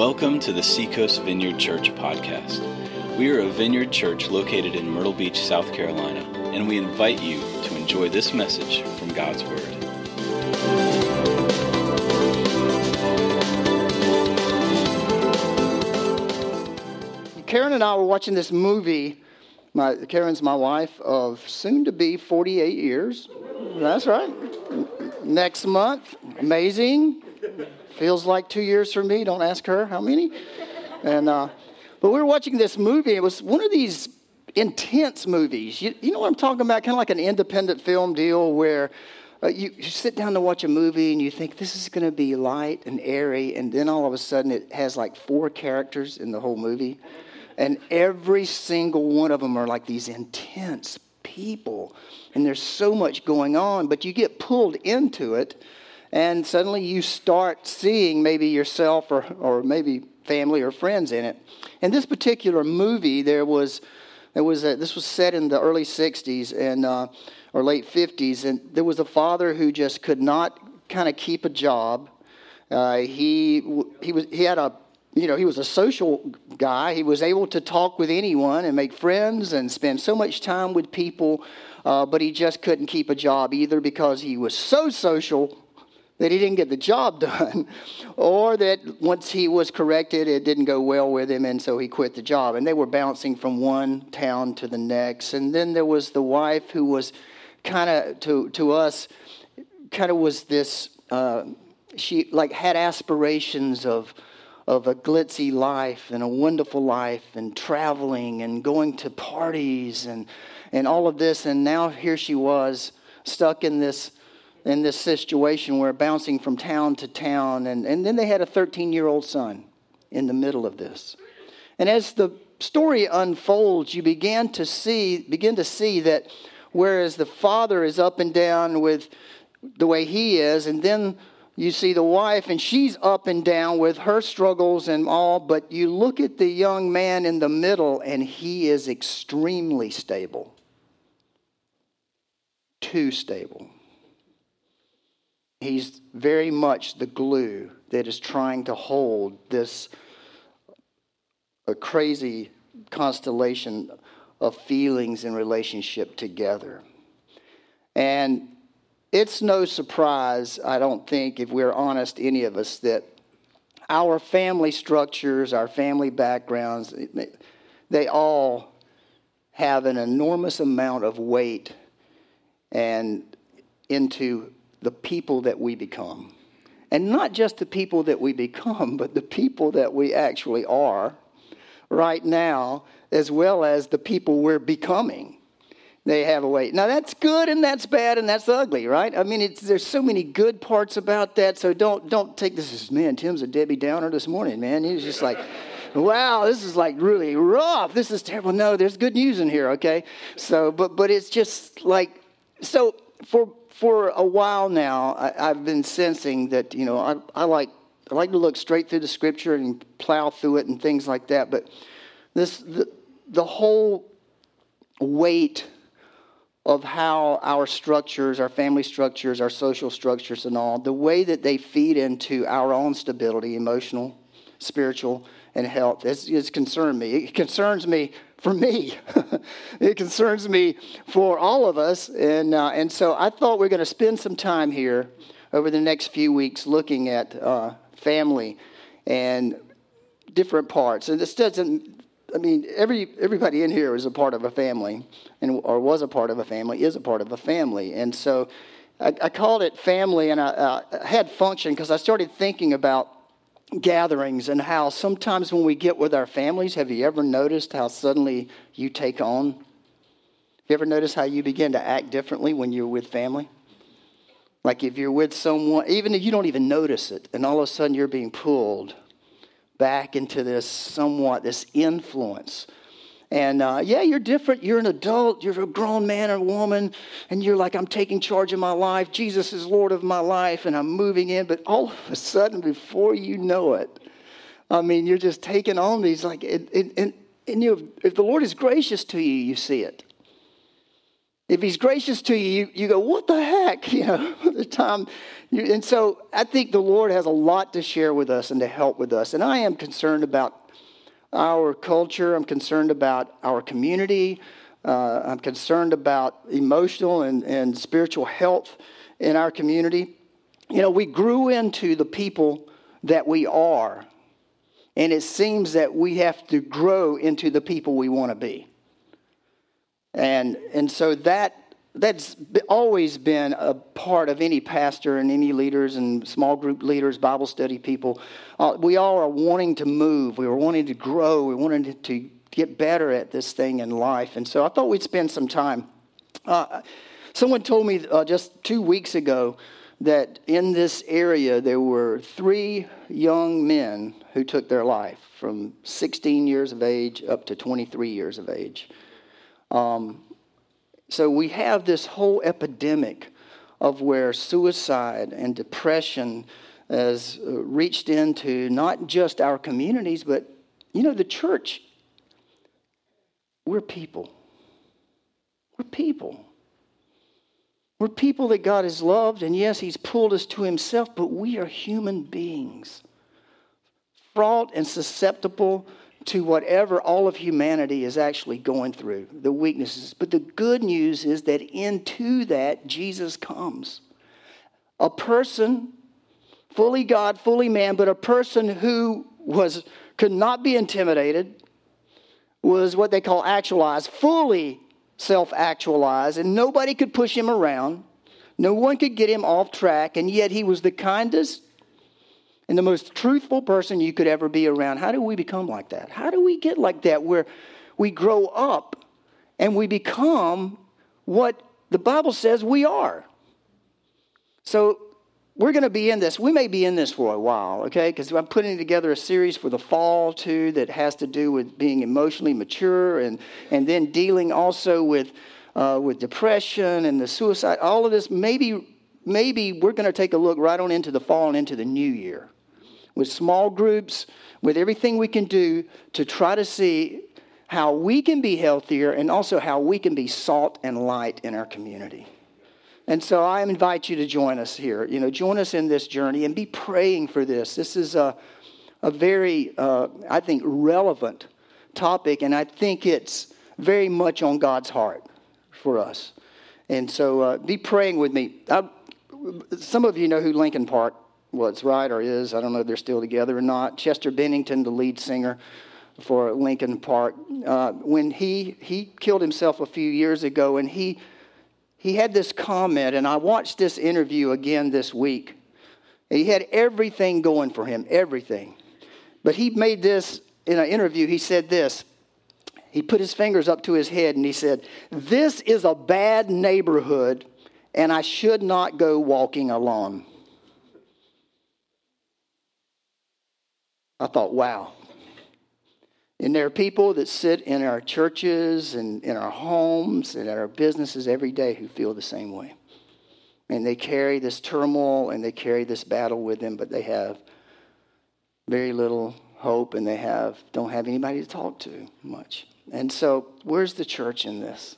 Welcome to the Seacoast Vineyard Church podcast. We are a vineyard church located in Myrtle Beach, South Carolina, and we invite you to enjoy this message from God's Word. Karen and I were watching this movie. My, Karen's my wife of soon to be 48 years. That's right. Next month. Amazing. Feels like two years for me. Don't ask her how many. And uh, but we were watching this movie. It was one of these intense movies. You, you know what I'm talking about? Kind of like an independent film deal where uh, you, you sit down to watch a movie and you think this is going to be light and airy, and then all of a sudden it has like four characters in the whole movie, and every single one of them are like these intense people, and there's so much going on, but you get pulled into it and suddenly you start seeing maybe yourself or, or maybe family or friends in it. In this particular movie, there was, there was a, this was set in the early 60s and, uh, or late 50s, and there was a father who just could not kind of keep a job. Uh, he, he, was, he had a you know, he was a social guy. He was able to talk with anyone and make friends and spend so much time with people, uh, but he just couldn't keep a job either because he was so social that he didn't get the job done, or that once he was corrected, it didn't go well with him, and so he quit the job. And they were bouncing from one town to the next. And then there was the wife who was kind of, to, to us, kind of was this, uh, she like had aspirations of, of a glitzy life and a wonderful life and traveling and going to parties and, and all of this. And now here she was stuck in this in this situation where bouncing from town to town. And, and then they had a 13 year old son in the middle of this. And as the story unfolds, you begin to see, begin to see that whereas the father is up and down with the way he is, and then you see the wife and she's up and down with her struggles and all, but you look at the young man in the middle and he is extremely stable. Too stable. He's very much the glue that is trying to hold this a crazy constellation of feelings and relationship together. And it's no surprise, I don't think, if we're honest, any of us, that our family structures, our family backgrounds, they all have an enormous amount of weight and into the people that we become. And not just the people that we become, but the people that we actually are right now, as well as the people we're becoming. They have a weight. Now that's good and that's bad and that's ugly, right? I mean, there's so many good parts about that. So don't don't take this as man. Tim's a Debbie Downer this morning, man. He's just like, wow, this is like really rough. This is terrible. No, there's good news in here, okay? So, but but it's just like so for for a while now, I, have been sensing that, you know, I, I, like, I like to look straight through the scripture and plow through it and things like that. But this, the, the whole weight of how our structures, our family structures, our social structures, and all, the way that they feed into our own stability, emotional, spiritual, and health, is, it's concerned me. It concerns me for me. it concerns me for all of us. And, uh, and so I thought we are going to spend some time here over the next few weeks looking at uh, family and different parts. And this doesn't, I mean, every, everybody in here is a part of a family, and, or was a part of a family, is a part of a family. And so I, I called it family, and I, uh, had function because I started thinking about gatherings and how sometimes when we get with our families, have you ever noticed how suddenly you take on? You ever notice how you begin to act differently when you're with family? Like if you're with someone, even if you don't even notice it, and all of a sudden you're being pulled back into this somewhat, this influence and uh, yeah, you're different. You're an adult. You're a grown man or woman. And you're like, I'm taking charge of my life. Jesus is Lord of my life. And I'm moving in. But all of a sudden, before you know it, I mean, you're just taking on these, like, and, and, and you, if the Lord is gracious to you, you see it. If he's gracious to you, you, you go, what the heck? You know, the time. You, and so I think the Lord has a lot to share with us and to help with us. And I am concerned about our culture. I'm concerned about our community. Uh, I'm concerned about emotional and, and spiritual health in our community. You know, we grew into the people that we are, and it seems that we have to grow into the people we want to be. And, and so that that's always been a part of any pastor and any leaders and small group leaders, Bible study people. Uh, we all are wanting to move. We are wanting to grow. We wanted to get better at this thing in life. And so I thought we'd spend some time. Uh, someone told me uh, just two weeks ago that in this area there were three young men who took their life from 16 years of age up to 23 years of age. Um, so we have this whole epidemic of where suicide and depression has uh, reached into not just our communities, but you know, the church. We're people. We're people. We're people that God has loved, and yes, He's pulled us to Himself, but we are human beings, fraught and susceptible to whatever all of humanity is actually going through, the weaknesses. But the good news is that into that, Jesus comes. A person, fully God, fully man, but a person who was could not be intimidated, was what they call actualized, fully self actualized, and nobody could push him around. No one could get him off track, and yet he was the kindest, and the most truthful person you could ever be around. How do we become like that? How do we get like that where we grow up and we become what the Bible says we are? So we're going to be in this. We may be in this for a while, okay? Because I'm putting together a series for the fall too that has to do with being emotionally mature and and then dealing also with uh, with depression and the suicide. All of this. Maybe maybe we're going to take a look right on into the fall and into the new year with small groups, with everything we can do to try to see how we can be healthier and also how we can be salt and light in our community. And so I invite you to join us here. You know, join us in this journey and be praying for this. This is a, a very, uh, I think, relevant topic, and I think it's very much on God's heart for us. And so uh, be praying with me. I, some of you know who Linkin Park was, right, or is. I don't know if they're still together or not. Chester Bennington, the lead singer for Linkin Park, uh, when he, he killed himself a few years ago, and he, he had this comment, and I watched this interview again this week. He had everything going for him, everything. But he made this in an interview, he said this. He put his fingers up to his head and he said, This is a bad neighborhood, and I should not go walking alone. I thought, wow. And there are people that sit in our churches and in our homes and at our businesses every day who feel the same way. And they carry this turmoil and they carry this battle with them, but they have very little hope and they have don't have anybody to talk to much. And so, where's the church in this?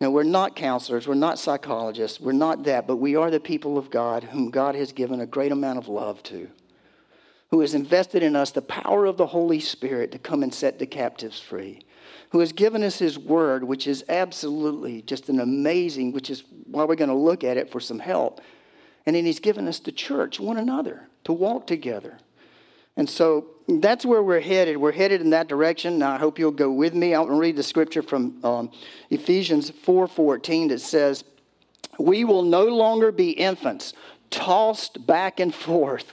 Now, we're not counselors, we're not psychologists, we're not that, but we are the people of God whom God has given a great amount of love to who has invested in us the power of the Holy Spirit to come and set the captives free, who has given us his word, which is absolutely just an amazing, which is why we're going to look at it for some help. And then he's given us the church, one another, to walk together. And so that's where we're headed. We're headed in that direction. Now, I hope you'll go with me. I'll read the scripture from um, Ephesians 4.14 that says, We will no longer be infants, tossed back and forth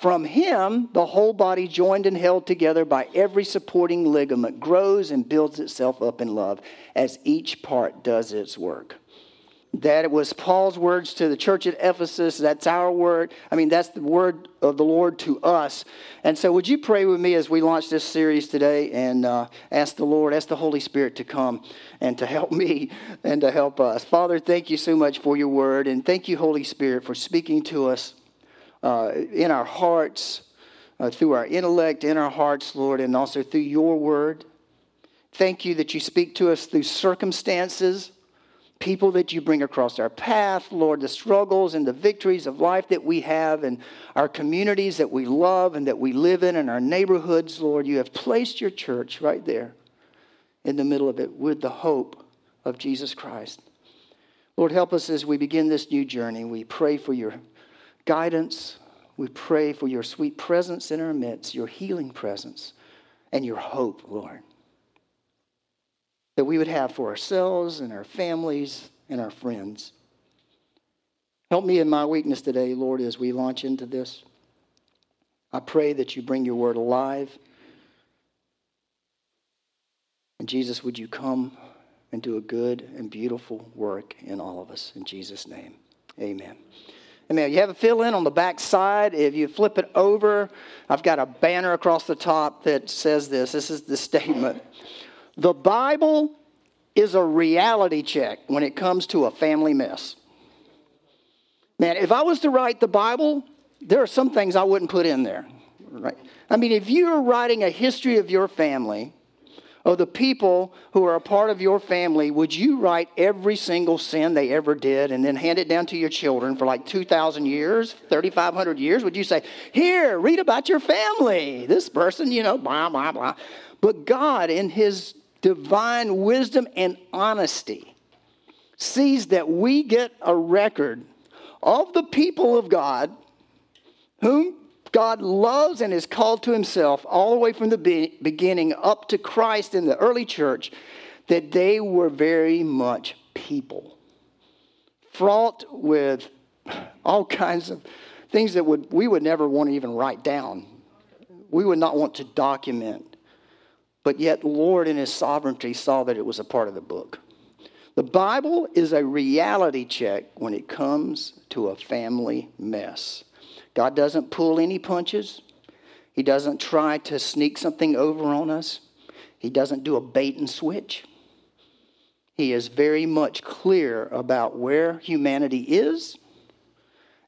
From him, the whole body, joined and held together by every supporting ligament, grows and builds itself up in love as each part does its work. that it was Paul's words to the church at Ephesus. That's our word. I mean, that's the word of the Lord to us. And so, would you pray with me as we launch this series today and uh, ask the Lord, ask the Holy Spirit to come and to help me and to help us? Father, thank you so much for your word. And thank you, Holy Spirit, for speaking to us uh, in our hearts, uh, through our intellect, in our hearts, Lord, and also through your word. Thank you that you speak to us through circumstances people that you bring across our path, Lord, the struggles and the victories of life that we have and our communities that we love and that we live in and our neighborhoods, Lord, you have placed your church right there in the middle of it with the hope of Jesus Christ. Lord, help us as we begin this new journey. We pray for your guidance. We pray for your sweet presence in our midst, your healing presence, and your hope, Lord that we would have for ourselves and our families and our friends. Help me in my weakness today, Lord, as we launch into this. I pray that you bring your word alive. And Jesus, would you come and do a good and beautiful work in all of us? In Jesus' name, amen. Amen. You have a fill in on the back side. If you flip it over, I've got a banner across the top that says this. This is the statement. The Bible is a reality check when it comes to a family mess. Man, if I was to write the Bible, there are some things I wouldn't put in there. Right? I mean, if you're writing a history of your family, of the people who are a part of your family, would you write every single sin they ever did and then hand it down to your children for like 2,000 years, 3,500 years? Would you say, Here, read about your family? This person, you know, blah, blah, blah. But God, in His divine wisdom and honesty sees that we get a record of the people of God whom God loves and is called to himself all the way from the be- beginning up to Christ in the early church, that they were very much people, fraught with all kinds of things that would, we would never want to even write down. We would not want to document. But yet, Lord, in His sovereignty, saw that it was a part of the book. The Bible is a reality check when it comes to a family mess. God doesn't pull any punches, He doesn't try to sneak something over on us, He doesn't do a bait and switch. He is very much clear about where humanity is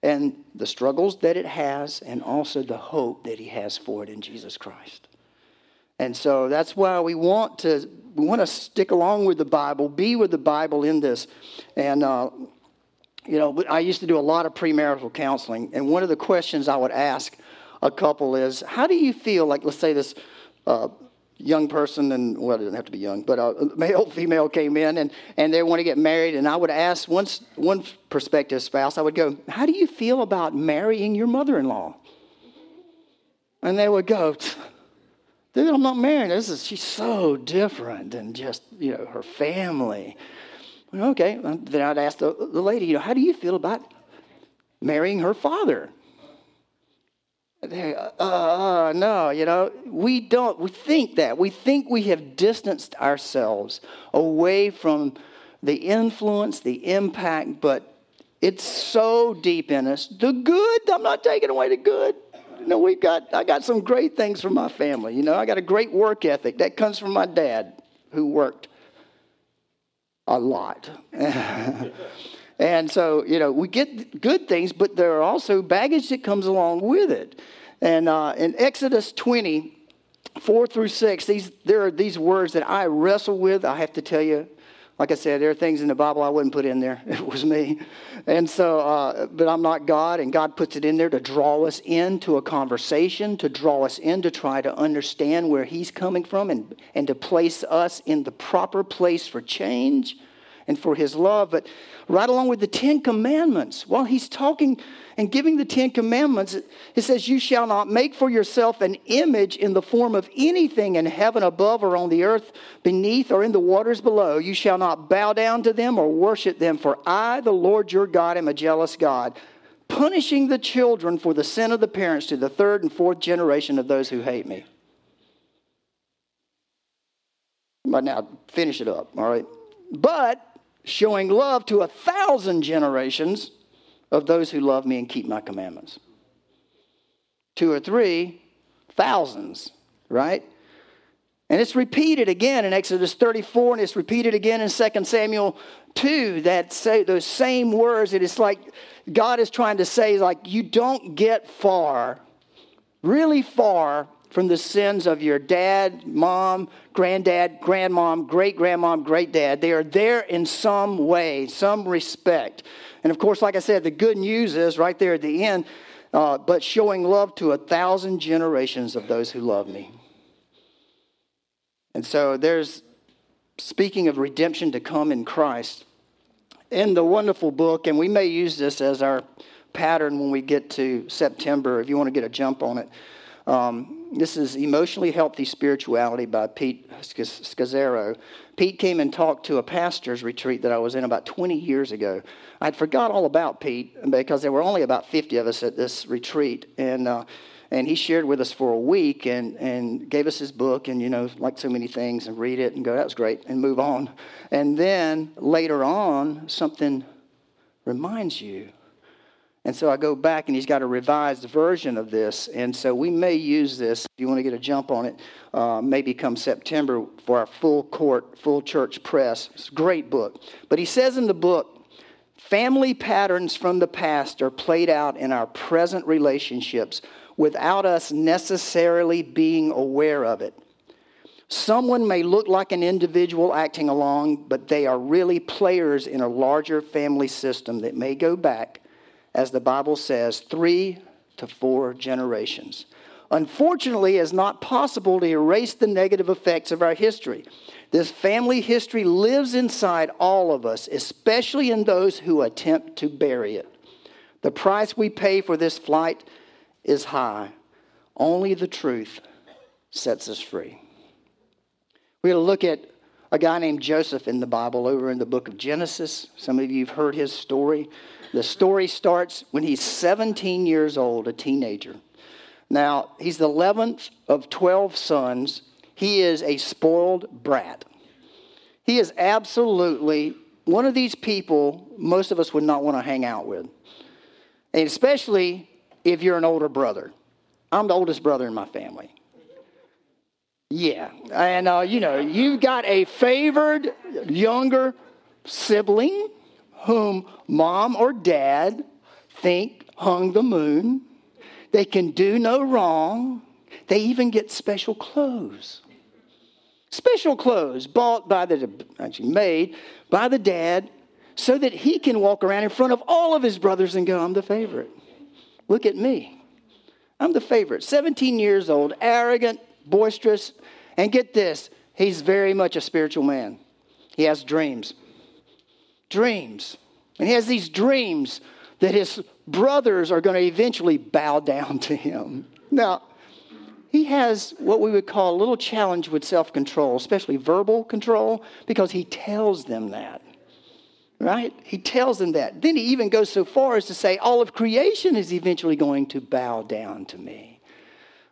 and the struggles that it has, and also the hope that He has for it in Jesus Christ. And so that's why we want to we want to stick along with the Bible, be with the Bible in this. And uh, you know, I used to do a lot of premarital counseling, and one of the questions I would ask a couple is, "How do you feel?" Like, let's say this. Uh, young person and well it doesn't have to be young but a male female came in and, and they want to get married and i would ask one, one prospective spouse i would go how do you feel about marrying your mother-in-law and they would go Dude, I'm not married. This is she's so different than just you know her family. Okay, then I'd ask the, the lady, you know, how do you feel about marrying her father? They, uh, uh, no, you know, we don't. We think that. We think we have distanced ourselves away from the influence, the impact, but it's so deep in us. The good, I'm not taking away the good you know, we got, I got some great things from my family. You know, I got a great work ethic. That comes from my dad, who worked a lot. and so, you know, we get good things, but there are also baggage that comes along with it. And uh, in Exodus 20, 4 through 6, these, there are these words that I wrestle with, I have to tell you, like I said, there are things in the Bible I wouldn't put in there. It was me. And so, uh, but I'm not God, and God puts it in there to draw us into a conversation, to draw us in to try to understand where He's coming from and, and to place us in the proper place for change and for his love. But right along with the Ten Commandments, while he's talking and giving the Ten Commandments, it says, You shall not make for yourself an image in the form of anything in heaven above or on the earth beneath or in the waters below. You shall not bow down to them or worship them, for I, the Lord your God, am a jealous God. Punishing the children for the sin of the parents to the third and fourth generation of those who hate me. But now, finish it up, all right? But showing love to a thousand generations of those who love me and keep my commandments. Two or three, thousands, right? And it's repeated again in Exodus 34, and it's repeated again in 2 Samuel 2, that say those same words. It is like God is trying to say, like, you don't get far, really far from the sins of your dad, mom, granddad, grandmom, great grandmom, great dad. They are there in some way, some respect. And of course, like I said, the good news is right there at the end, uh, but showing love to a thousand generations of those who love me. And so there's, speaking of redemption to come in Christ, in the wonderful book, and we may use this as our pattern when we get to September if you want to get a jump on it. Um, this is Emotionally Healthy Spirituality by Pete Scazzero. Pete came and talked to a pastor's retreat that I was in about 20 years ago. I'd forgot all about Pete because there were only about 50 of us at this retreat. And, uh, and he shared with us for a week and, and gave us his book and, you know, like so many things, and read it and go, that was great, and move on. And then later on, something reminds you and so I go back and he's got a revised version of this. And so we may use this, if you want to get a jump on it, uh, maybe come September for our full court, full church press. It's a great book. But he says in the book, family patterns from the past are played out in our present relationships without us necessarily being aware of it. Someone may look like an individual acting along, but they are really players in a larger family system that may go back as the Bible says, three to four generations. Unfortunately, it's not possible to erase the negative effects of our history. This family history lives inside all of us, especially in those who attempt to bury it. The price we pay for this flight is high. Only the truth sets us free. To look at a guy named Joseph in the Bible over in the book of Genesis. Some of you have heard his story. The story starts when he's 17 years old, a teenager. Now, he's the 11th of 12 sons. He is a spoiled brat. He is absolutely one of these people most of us would not want to hang out with. And especially if you're an older brother. I'm the oldest brother in my family. Yeah. And, uh, you know, you've got a favored younger sibling whom mom or dad think hung the moon. They can do no wrong. They even get special clothes. Special clothes bought by the, actually made by the dad so that he can walk around in front of all of his brothers and go, I'm the favorite. Look at me. I'm the favorite. 17 years old, arrogant, boisterous, and get this, he's very much a spiritual man. He has dreams dreams. And he has these dreams that his brothers are going to eventually bow down to him. Now, he has what we would call a little challenge with self control, especially verbal control, because he tells them that. Right? He tells them that. Then he even goes so far as to say, All of creation is eventually going to bow down to me.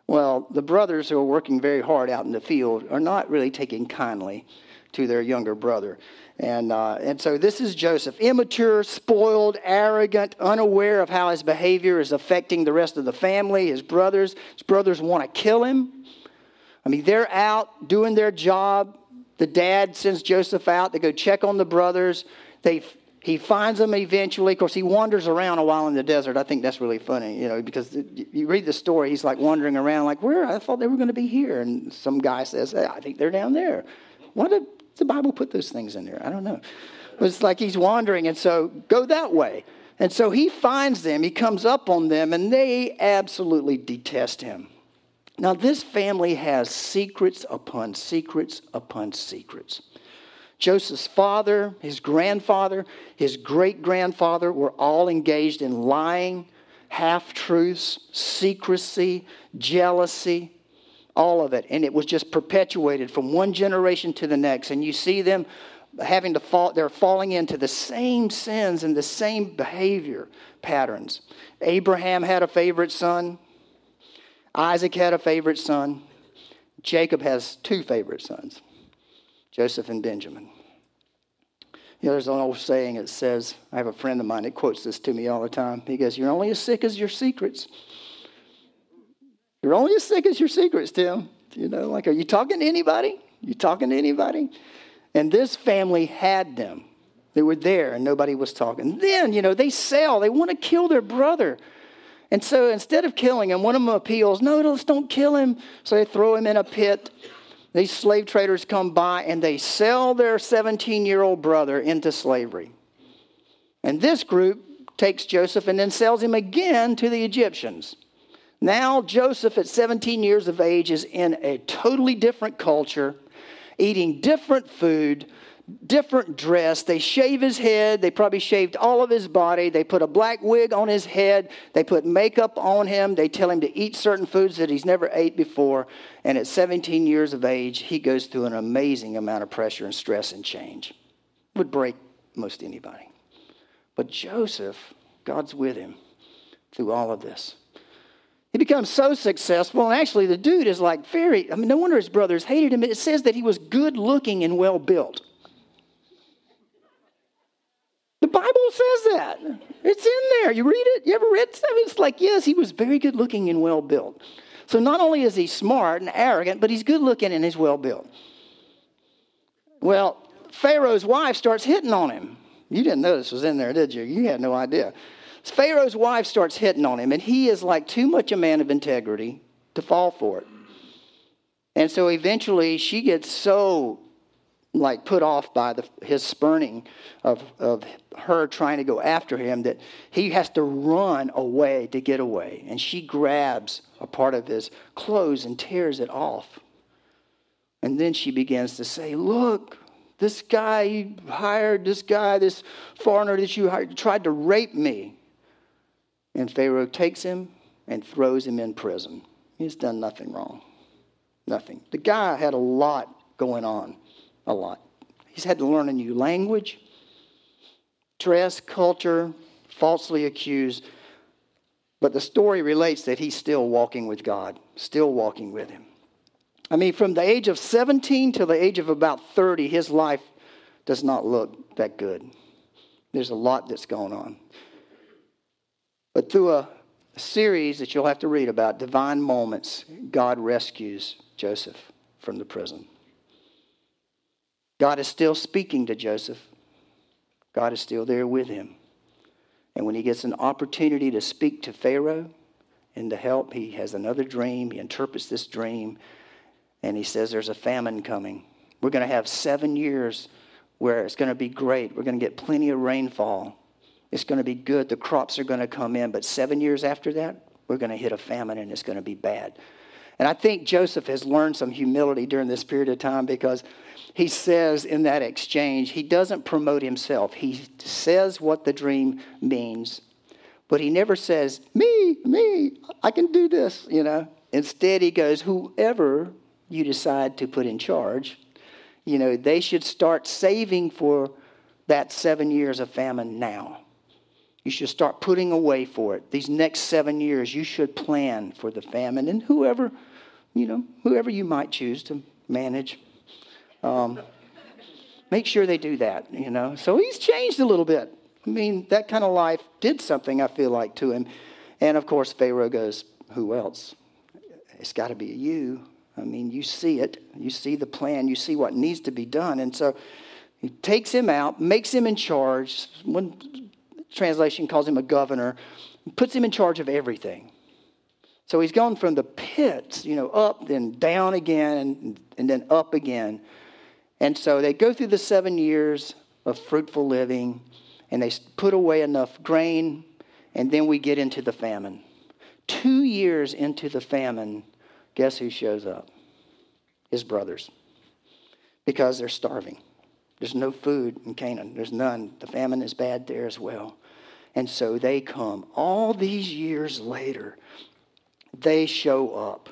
Well, the brothers who are working very hard out in the field are not really taking kindly to their younger brother. And, uh, and so this is Joseph, immature, spoiled, arrogant, unaware of how his behavior is affecting the rest of the family, his brothers. His brothers want to kill him. I mean, they're out doing their job. The dad sends Joseph out to go check on the brothers. They, he finds them eventually. Of course, he wanders around a while in the desert. I think that's really funny, you know, because you read the story, he's like wandering around, like, where? I thought they were going to be here. And some guy says, hey, I think they're down there. What did the Bible put those things in there? I don't know. It's like he's wandering, and so go that way. And so he finds them, he comes up on them, and they absolutely detest him. Now, this family has secrets upon secrets upon secrets. Joseph's father, his grandfather, his great grandfather were all engaged in lying, half truths, secrecy, jealousy, all of it. And it was just perpetuated from one generation to the next. And you see them having to fall, they're falling into the same sins and the same behavior patterns. Abraham had a favorite son, Isaac had a favorite son, Jacob has two favorite sons, Joseph and Benjamin. You know, there's an old saying that says, I have a friend of mine that quotes this to me all the time. He goes, You're only as sick as your secrets. You're only as sick as your secrets, Tim. You know, like, are you talking to anybody? You talking to anybody? And this family had them. They were there and nobody was talking. Then, you know, they sell, they want to kill their brother. And so instead of killing him, one of them appeals, no, let's don't kill him. So they throw him in a pit. These slave traders come by and they sell their 17 year old brother into slavery. And this group takes Joseph and then sells him again to the Egyptians. Now, Joseph, at 17 years of age, is in a totally different culture, eating different food, different dress. They shave his head. They probably shaved all of his body. They put a black wig on his head. They put makeup on him. They tell him to eat certain foods that he's never ate before. And at 17 years of age, he goes through an amazing amount of pressure and stress and change. Would break most anybody. But Joseph, God's with him through all of this. He becomes so successful, and actually, the dude is like very, I mean, no wonder his brothers hated him. It says that he was good looking and well built. The Bible says that. It's in there. You read it? You ever read stuff? It's like, yes, he was very good looking and well built. So not only is he smart and arrogant, but he's good looking and he's well built. Well, Pharaoh's wife starts hitting on him. You didn't know this was in there, did you? You had no idea. Pharaoh's wife starts hitting on him, and he is like too much a man of integrity to fall for it. And so eventually she gets so like put off by the, his spurning of, of her trying to go after him that he has to run away to get away. And she grabs a part of his clothes and tears it off. And then she begins to say, Look, this guy you hired, this guy, this foreigner that you hired, tried to rape me. And Pharaoh takes him and throws him in prison. He's done nothing wrong. Nothing. The guy had a lot going on. A lot. He's had to learn a new language, dress, culture, falsely accused. But the story relates that he's still walking with God, still walking with Him. I mean, from the age of 17 to the age of about 30, his life does not look that good. There's a lot that's going on. But through a series that you'll have to read about, Divine Moments, God rescues Joseph from the prison. God is still speaking to Joseph. God is still there with him. And when he gets an opportunity to speak to Pharaoh and to help, he has another dream. He interprets this dream and he says, There's a famine coming. We're going to have seven years where it's going to be great. We're going to get plenty of rainfall. It's going to be good. The crops are going to come in. But seven years after that, we're going to hit a famine and it's going to be bad. And I think Joseph has learned some humility during this period of time because he says in that exchange, he doesn't promote himself. He says what the dream means, but he never says, Me, me, I can do this, you know. Instead, he goes, Whoever you decide to put in charge, you know, they should start saving for that seven years of famine now. You should start putting away for it. These next seven years, you should plan for the famine. And whoever, you know, whoever you might choose to manage, um, make sure they do that, you know. So he's changed a little bit. I mean, that kind of life did something, I feel like, to him. And of course, Pharaoh goes, Who else? It's got to be you. I mean, you see it. You see the plan. You see what needs to be done. And so he takes him out, makes him in charge. One translation calls him a governor, puts him in charge of everything. So he's gone from the pits, you know, up, then down again, and, and then up again. And so they go through the seven years of fruitful living, and they put away enough grain, and then we get into the famine. Two years into the famine, guess who shows up? His brothers. Because they're starving. There's no food in Canaan, there's none. The famine is bad there as well. And so they come. All these years later, they show up.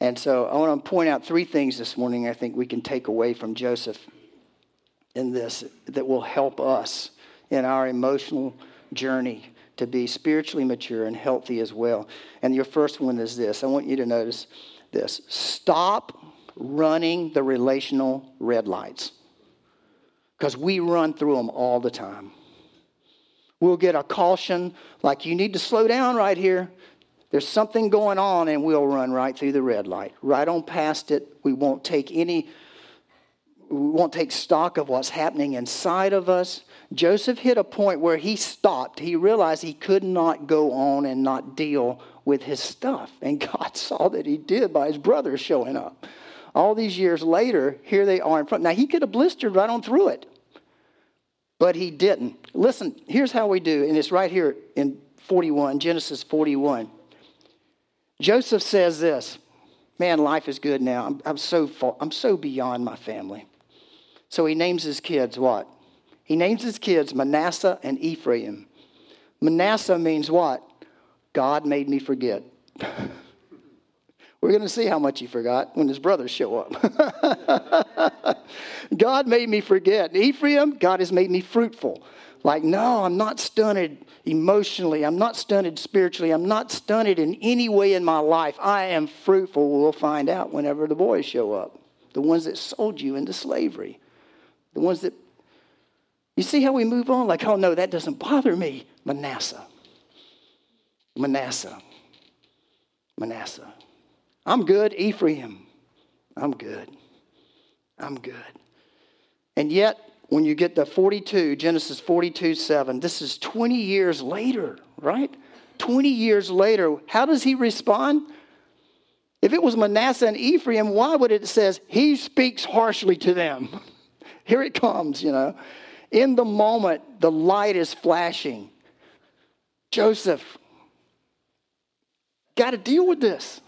And so I want to point out three things this morning I think we can take away from Joseph in this that will help us in our emotional journey to be spiritually mature and healthy as well. And your first one is this I want you to notice this stop running the relational red lights. because we run through them all the time. We'll get a caution like, you need to slow down right here. There's something going on, and we'll run right through the red light, right on past it. We won't take any, we won't take stock of what's happening inside of us. Joseph hit a point where he stopped. He realized he could not go on and not deal with his stuff. And God saw that he did by his brothers showing up. All these years later, here they are in front. Now, he could have blistered right on through it, but he didn't. Listen, here's how we do, and it's right here in 41, Genesis 41. Joseph says this Man, life is good now. I'm, I'm, so far, I'm so beyond my family. So he names his kids what? He names his kids Manasseh and Ephraim. Manasseh means what? God made me forget. We're going to see how much he forgot when his brothers show up. God made me forget. Ephraim, God has made me fruitful. Like, no, I'm not stunted emotionally. I'm not stunted spiritually. I'm not stunted in any way in my life. I am fruitful. We'll find out whenever the boys show up. The ones that sold you into slavery. The ones that. You see how we move on? Like, oh no, that doesn't bother me. Manasseh. Manasseh. Manasseh. I'm good. Ephraim. I'm good. I'm good. And yet, when you get to 42, Genesis 42 7, this is 20 years later, right? 20 years later, how does he respond? If it was Manasseh and Ephraim, why would it says he speaks harshly to them? Here it comes, you know. In the moment, the light is flashing. Joseph, got to deal with this.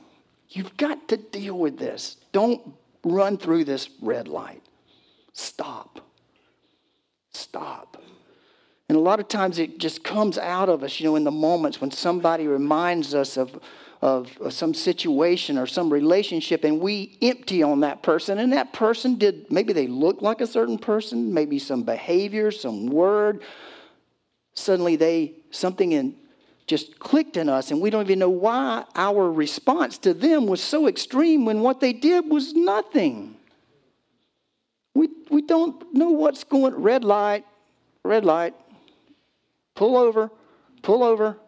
You've got to deal with this. Don't run through this red light. Stop. Stop. And a lot of times it just comes out of us, you know, in the moments when somebody reminds us of, of, some situation or some relationship and we empty on that person. And that person did, maybe they look like a certain person, maybe some behavior, some word. Suddenly they, something in, just clicked in us and we don't even know why our response to them was so extreme when what they did was nothing. We, we don't know what's going red light, red light, pull over, pull over.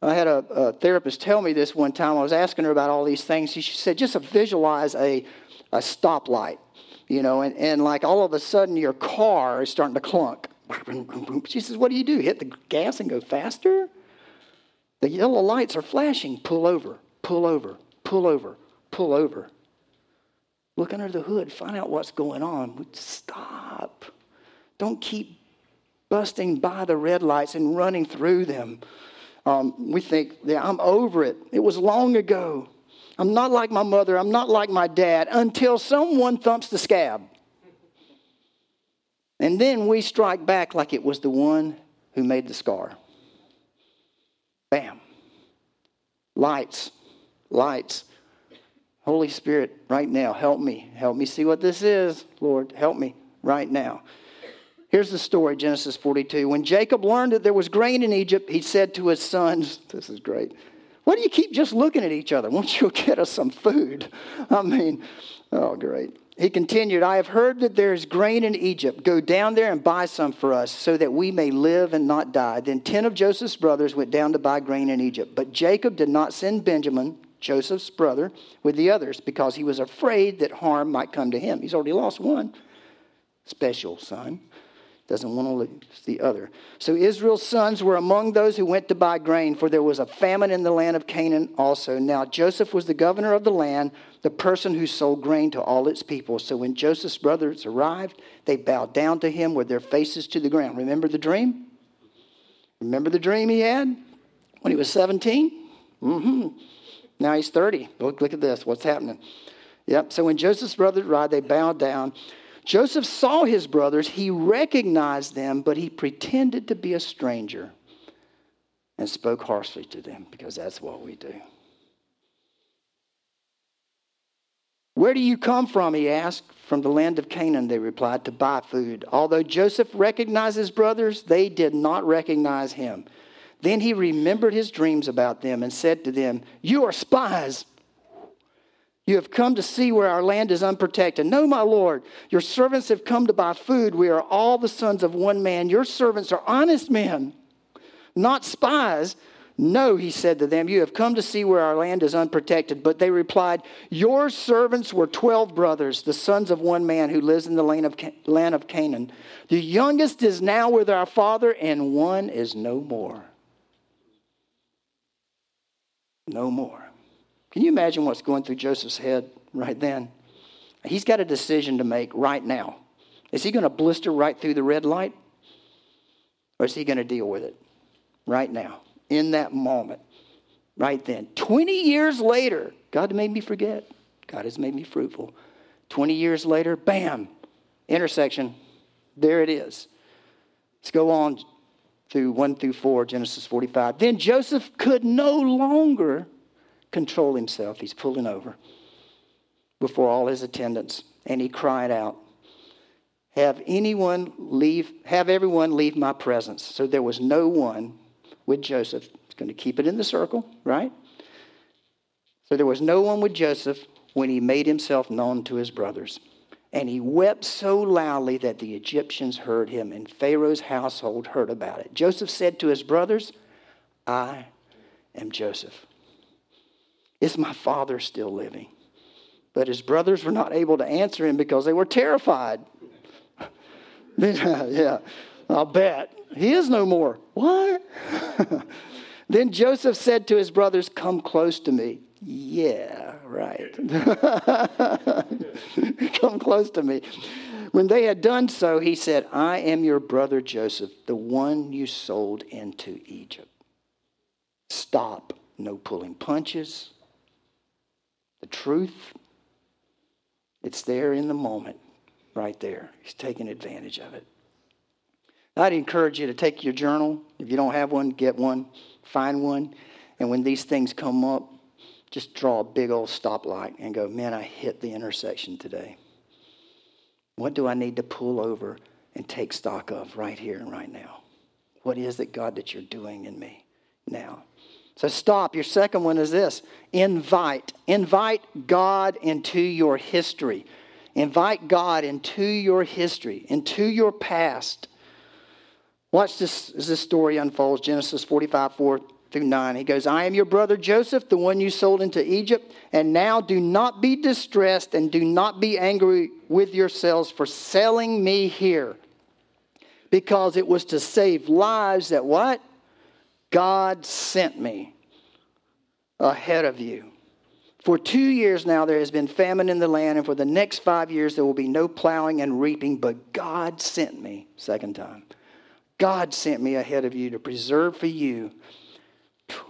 I had a, a, therapist tell me this one time. I was asking her about all these things. She said, just visualize a, a stoplight, you know, and, and like all of a sudden your car is starting to clunk. She says, What do you do? Hit the gas and go faster? The yellow lights are flashing. Pull over, pull over, pull over, pull over. Look under the hood, find out what's going on. Stop. Don't keep busting by the red lights and running through them. Um, we think, yeah, I'm over it. It was long ago. I'm not like my mother. I'm not like my dad until someone thumps the scab. And then we strike back like it was the one who made the scar. Bam. Lights. Lights. Holy Spirit, right now, help me. Help me see what this is. Lord, help me right now. Here's the story Genesis 42. When Jacob learned that there was grain in Egypt, he said to his sons, This is great. Why do you keep just looking at each other? Won't you get us some food? I mean, oh, great. He continued, I have heard that there is grain in Egypt. Go down there and buy some for us so that we may live and not die. Then 10 of Joseph's brothers went down to buy grain in Egypt. But Jacob did not send Benjamin Joseph's brother, with the others because he was afraid that harm might come to him. He's already lost one special son, doesn't want to lose the other. So Israel's sons were among those who went to buy grain, for there was a famine in the land of Canaan also. Now Joseph was the governor of the land, the person who sold grain to all its people. So when Joseph's brothers arrived, they bowed down to him with their faces to the ground. Remember the dream? Remember the dream he had when he was 17? Mm-hmm. Now he's 30. Look, look at this. What's happening? Yep. So when Joseph's brothers arrived, they bowed down. Joseph saw his brothers. He recognized them, but he pretended to be a stranger and spoke harshly to them because that's what we do. Where do you come from? He asked. From the land of Canaan, they replied, to buy food. Although Joseph recognized his brothers, they did not recognize him. Then he remembered his dreams about them and said to them, You are spies. You have come to see where our land is unprotected. No, my Lord, your servants have come to buy food. We are all the sons of one man. Your servants are honest men, not spies. No, he said to them, You have come to see where our land is unprotected. But they replied, Your servants were 12 brothers, the sons of one man who lives in the land of, land of Canaan. The youngest is now with our father, and one is no more. No more. Can you imagine what's going through Joseph's head right then? He's got a decision to make right now. Is he going to blister right through the red light? Or is he going to deal with it right now, in that moment, right then? 20 years later, God made me forget. God has made me fruitful. 20 years later, bam, intersection. There it is. Let's go on through 1 through 4, Genesis 45. Then Joseph could no longer control himself. He's pulling over before all his attendants, and he cried out, Have anyone leave, have everyone leave my presence. So there was no one with Joseph. He's going to keep it in the circle, right? So there was no one with Joseph when he made himself known to his brothers. And he wept so loudly that the Egyptians heard him, and Pharaoh's household heard about it. Joseph said to his brothers, I am Joseph. Is my father still living? But his brothers were not able to answer him because they were terrified. yeah, I'll bet. He is no more. What? then Joseph said to his brothers, Come close to me. Yeah, right. Come close to me. When they had done so, he said, I am your brother Joseph, the one you sold into Egypt. Stop. No pulling punches. Truth, it's there in the moment, right there. He's taking advantage of it. I'd encourage you to take your journal. If you don't have one, get one, find one. And when these things come up, just draw a big old stoplight and go, man, I hit the intersection today. What do I need to pull over and take stock of right here and right now? What is it, God, that you're doing in me now? So stop. Your second one is this invite. Invite God into your history. Invite God into your history, into your past. Watch this as this story unfolds Genesis 45 4 through 9. He goes, I am your brother Joseph, the one you sold into Egypt. And now do not be distressed and do not be angry with yourselves for selling me here. Because it was to save lives that what? God sent me ahead of you. For two years now, there has been famine in the land, and for the next five years, there will be no plowing and reaping, but God sent me, second time. God sent me ahead of you to preserve for you,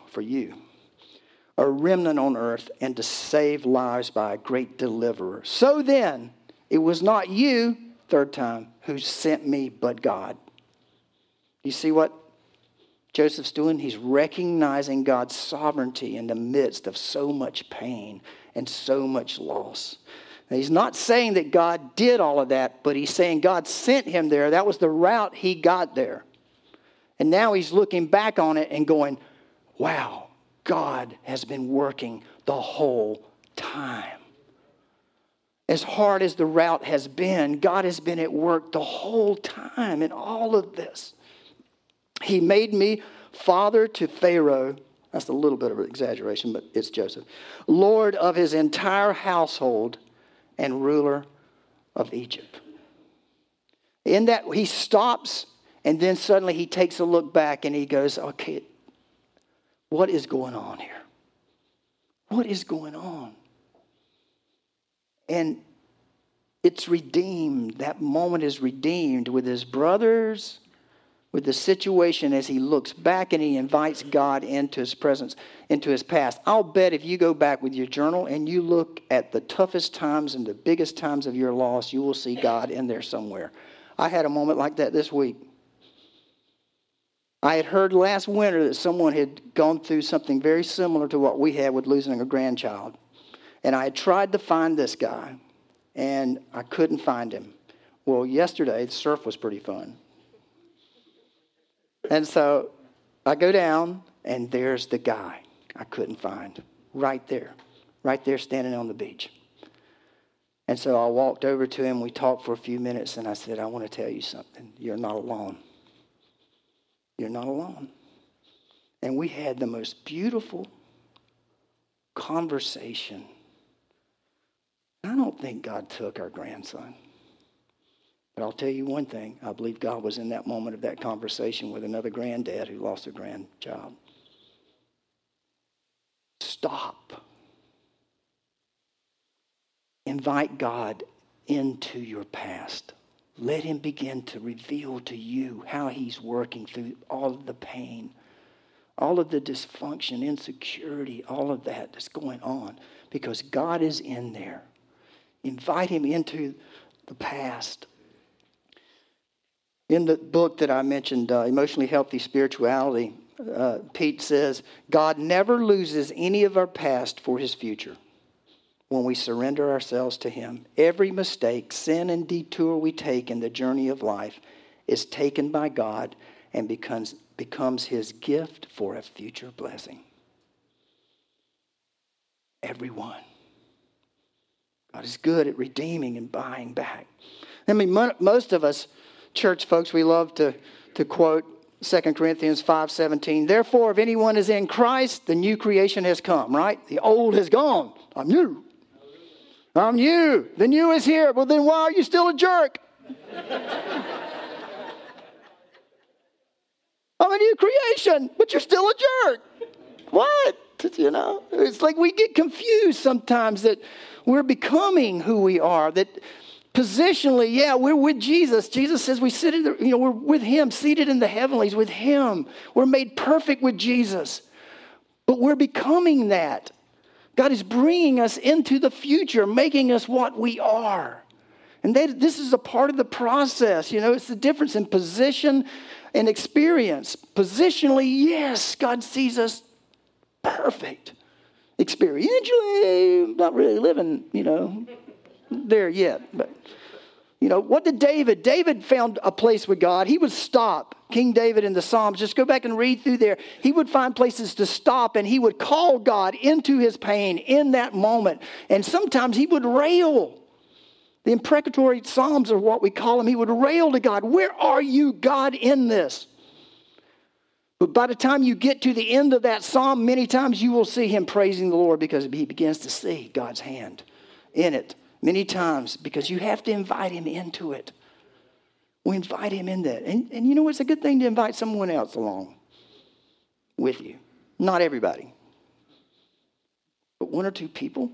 for you, a remnant on earth and to save lives by a great deliverer. So then, it was not you, third time, who sent me, but God. You see what Joseph's doing? He's recognizing God's sovereignty in the midst of so much pain and so much loss. Now, he's not saying that God did all of that, but he's saying God sent him there. That was the route he got there. And now he's looking back on it and going, wow, God has been working the whole time. As hard as the route has been, God has been at work the whole time in all of this. He made me father to Pharaoh. That's a little bit of an exaggeration, but it's Joseph. Lord of his entire household and ruler of Egypt. In that, he stops and then suddenly he takes a look back and he goes, okay, what is going on here? What is going on? And it's redeemed. That moment is redeemed with his brothers with the situation as he looks back and he invites God into his presence, into his past. I'll bet if you go back with your journal and you look at the toughest times and the biggest times of your loss, you will see God in there somewhere. I had a moment like that this week. I had heard last winter that someone had gone through something very similar to what we had with losing a grandchild. And I had tried to find this guy, and I couldn't find him. Well, yesterday, the surf was pretty fun. And so I go down, and there's the guy I couldn't find right there, right there standing on the beach. And so I walked over to him. We talked for a few minutes, and I said, I want to tell you something. You're not alone. You're not alone. And we had the most beautiful conversation. I don't think God took our grandson. But I'll tell you one thing I believe God was in that moment of that conversation with another granddad who lost a grandchild. Stop. Invite God into your past. Let Him begin to reveal to you how He's working through all of the pain, all of the dysfunction, insecurity, all of that that's going on, because God is in there. Invite Him into the past. In the book that I mentioned, uh, Emotionally Healthy Spirituality, uh, Pete says, God never loses any of our past for his future when we surrender ourselves to him. Every mistake, sin, and detour we take in the journey of life is taken by God and becomes, becomes his gift for a future blessing. Everyone. God is good at redeeming and buying back. I mean, most of us, church folks, we love to, to quote 2 Corinthians 5:17. Therefore, if anyone is in Christ, the new creation has come, right? The old has gone. I'm new. I'm new. The new is here. Well, then why are you still a jerk? I'm a new creation, but you're still a jerk. What? You know, it's like we get confused sometimes that we're becoming who we are, that Positionally, yeah, we're with Jesus. Jesus says we sit in the, you know, we're with him, seated in the heavenlies with him. We're made perfect with Jesus. But we're becoming that. God is bringing us into the future, making us what we are. And they, this is a part of the process. You know, it's the difference in position and experience. Positionally, yes, God sees us perfect. Experientially, not really living, you know, there yet. But, you know, what did David? David found a place with God. He would stop. King David in the Psalms, just go back and read through there. He would find places to stop and he would call God into his pain in that moment. And sometimes he would rail. The imprecatory Psalms are what we call them. He would rail to God, Where are you, God, in this? But by the time you get to the end of that psalm, many times you will see him praising the Lord because he begins to see God's hand in it many times because you have to invite him into it. We invite him in that. And, and you know, it's a good thing to invite someone else along with you. Not everybody, but one or two people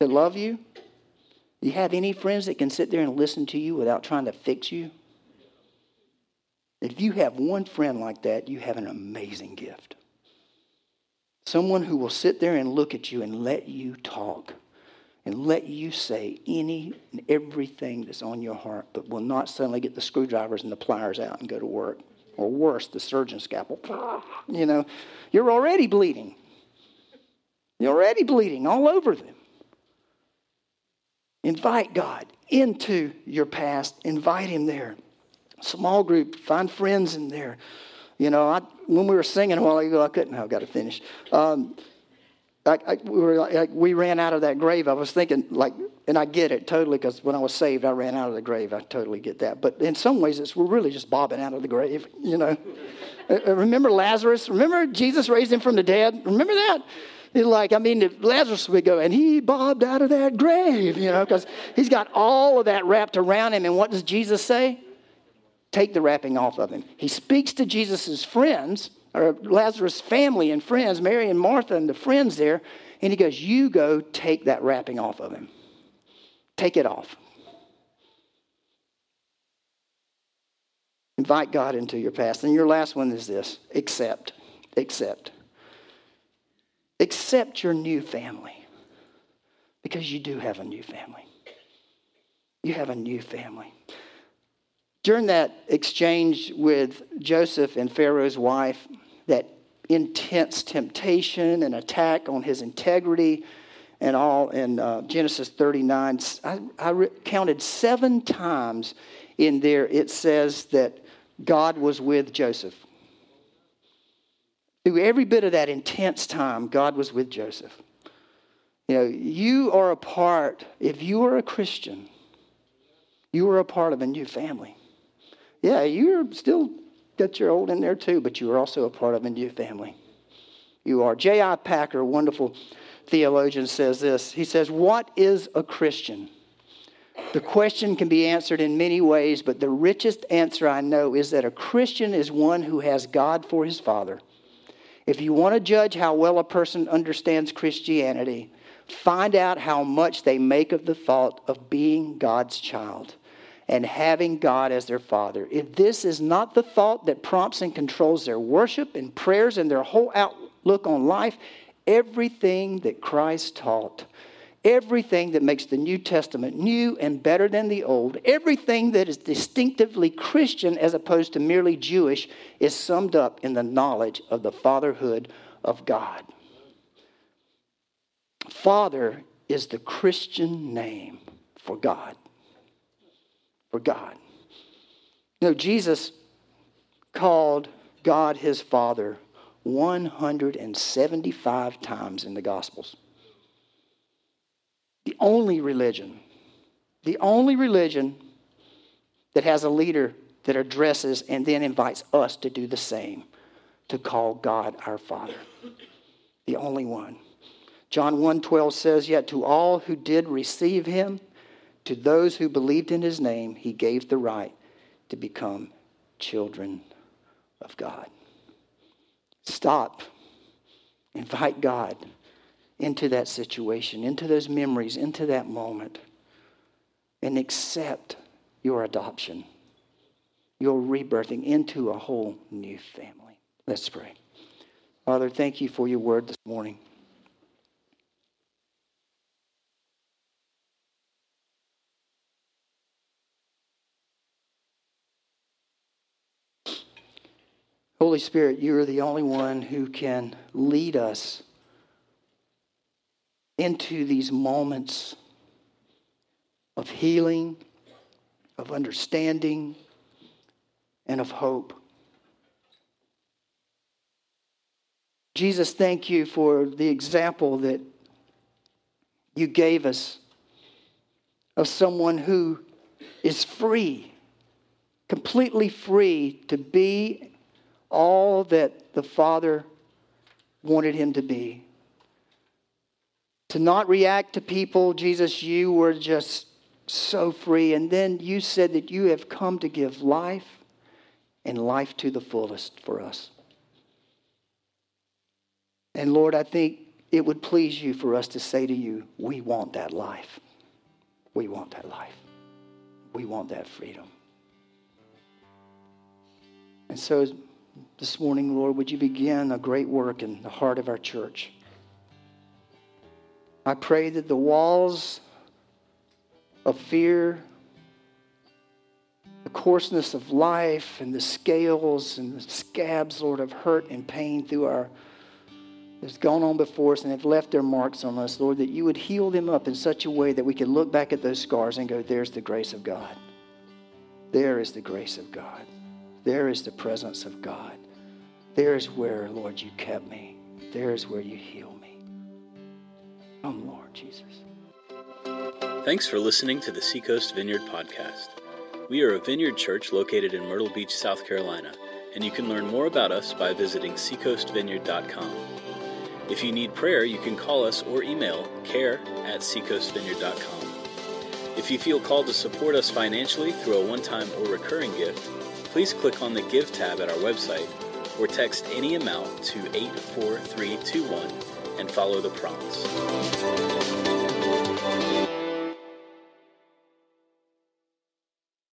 that love you. Do you have any friends that can sit there and listen to you without trying to fix you? If you have one friend like that, you have an amazing gift. Someone who will sit there and look at you and let you talk and let you say any and everything that's on your heart, but will not suddenly get the screwdrivers and the pliers out and go to work. Or worse, the surgeon scalpel. You know, you're already bleeding. You're already bleeding all over them. Invite God into your past. Invite Him there. Small group, find friends in there. You know, I, when we were singing a while ago, I couldn't. I've got to finish. Um, I, I, we, were like, we ran out of that grave. I was thinking, like, and I get it totally because when I was saved, I ran out of the grave. I totally get that. But in some ways, it's, we're really just bobbing out of the grave, you know. Uh, uh, remember Lazarus? Remember Jesus raised him from the dead? Remember that? like, I mean, Lazarus would go, and he bobbed out of that grave, you know, because he's got all of that wrapped around him. And what does Jesus say? Take the wrapping off of him. He speaks to Jesus' friends, or Lazarus' family and friends, Mary and Martha and the friends there, and he goes, You go take that wrapping off of him. Take it off. Invite God into your past. And your last one is this accept. Accept. Accept your new family because you do have a new family. You have a new family. During that exchange with Joseph and Pharaoh's wife, that intense temptation and attack on his integrity and all in uh, Genesis 39, I, I re- counted seven times in there it says that God was with Joseph. Through every bit of that intense time, God was with Joseph. You know, you are a part, if you are a Christian, you are a part of a new family. Yeah, you're still got your old in there too, but you are also a part of a new family. You are. J.I. Packer, wonderful theologian, says this. He says, What is a Christian? The question can be answered in many ways, but the richest answer I know is that a Christian is one who has God for his father. If you want to judge how well a person understands Christianity, find out how much they make of the thought of being God's child and having God as their father. If this is not the thought that prompts and controls their worship and prayers and their whole outlook on life, everything that Christ taught everything that makes the New Testament new and better than the Old, everything that is distinctively Christian as opposed to merely Jewish, is summed up in the knowledge of the fatherhood of God. Father is the Christian name for God. For God. You know, Jesus called God his Father 175 times in the Gospels the only religion, the only religion that has a leader that addresses and then invites us to do the same, to call God our Father. The only one. John 1:12 says, "Yet to all who did receive him, to those who believed in his name, he gave the right to become children of God." Stop. Invite God into that situation, into those memories, into that moment, and accept your adoption, your rebirthing into a whole new family. Let's pray. Father, thank you for your word this morning. Holy Spirit, you are the only one who can lead us into these moments of healing, of understanding, and of hope. Jesus, thank you for the example that you gave us of someone who is free, completely free to be all that the Father wanted him to be to not react to people. Jesus, you were just so free. And then you said that you have come to give life and life to the fullest for us. And Lord, I think it would please you for us to say to you, we want that life. We want that life. We want that freedom. And so this morning, Lord, would you begin a great work in the heart of our church? I pray that the walls of fear, the coarseness of life, and the scales and the scabs, Lord, of hurt and pain through our that's gone on before us and have left their marks on us, Lord, that you would heal them up in such a way that we could look back at those scars and go, there's the grace of God. There is the grace of God. There is the presence of God. There is where, Lord, you kept me. There is where you healed. Me. Come, Lord Jesus. Thanks for listening to the Seacoast Vineyard Podcast. We are a vineyard church located in Myrtle Beach, South Carolina, and you can learn more about us by visiting seacoastvineyard.com. If you need prayer, you can call us or email care at seacoastvineyard.com. If you feel called to support us financially through a one time or recurring gift, please click on the Give tab at our website or text any amount to 84321 and follow the prompts.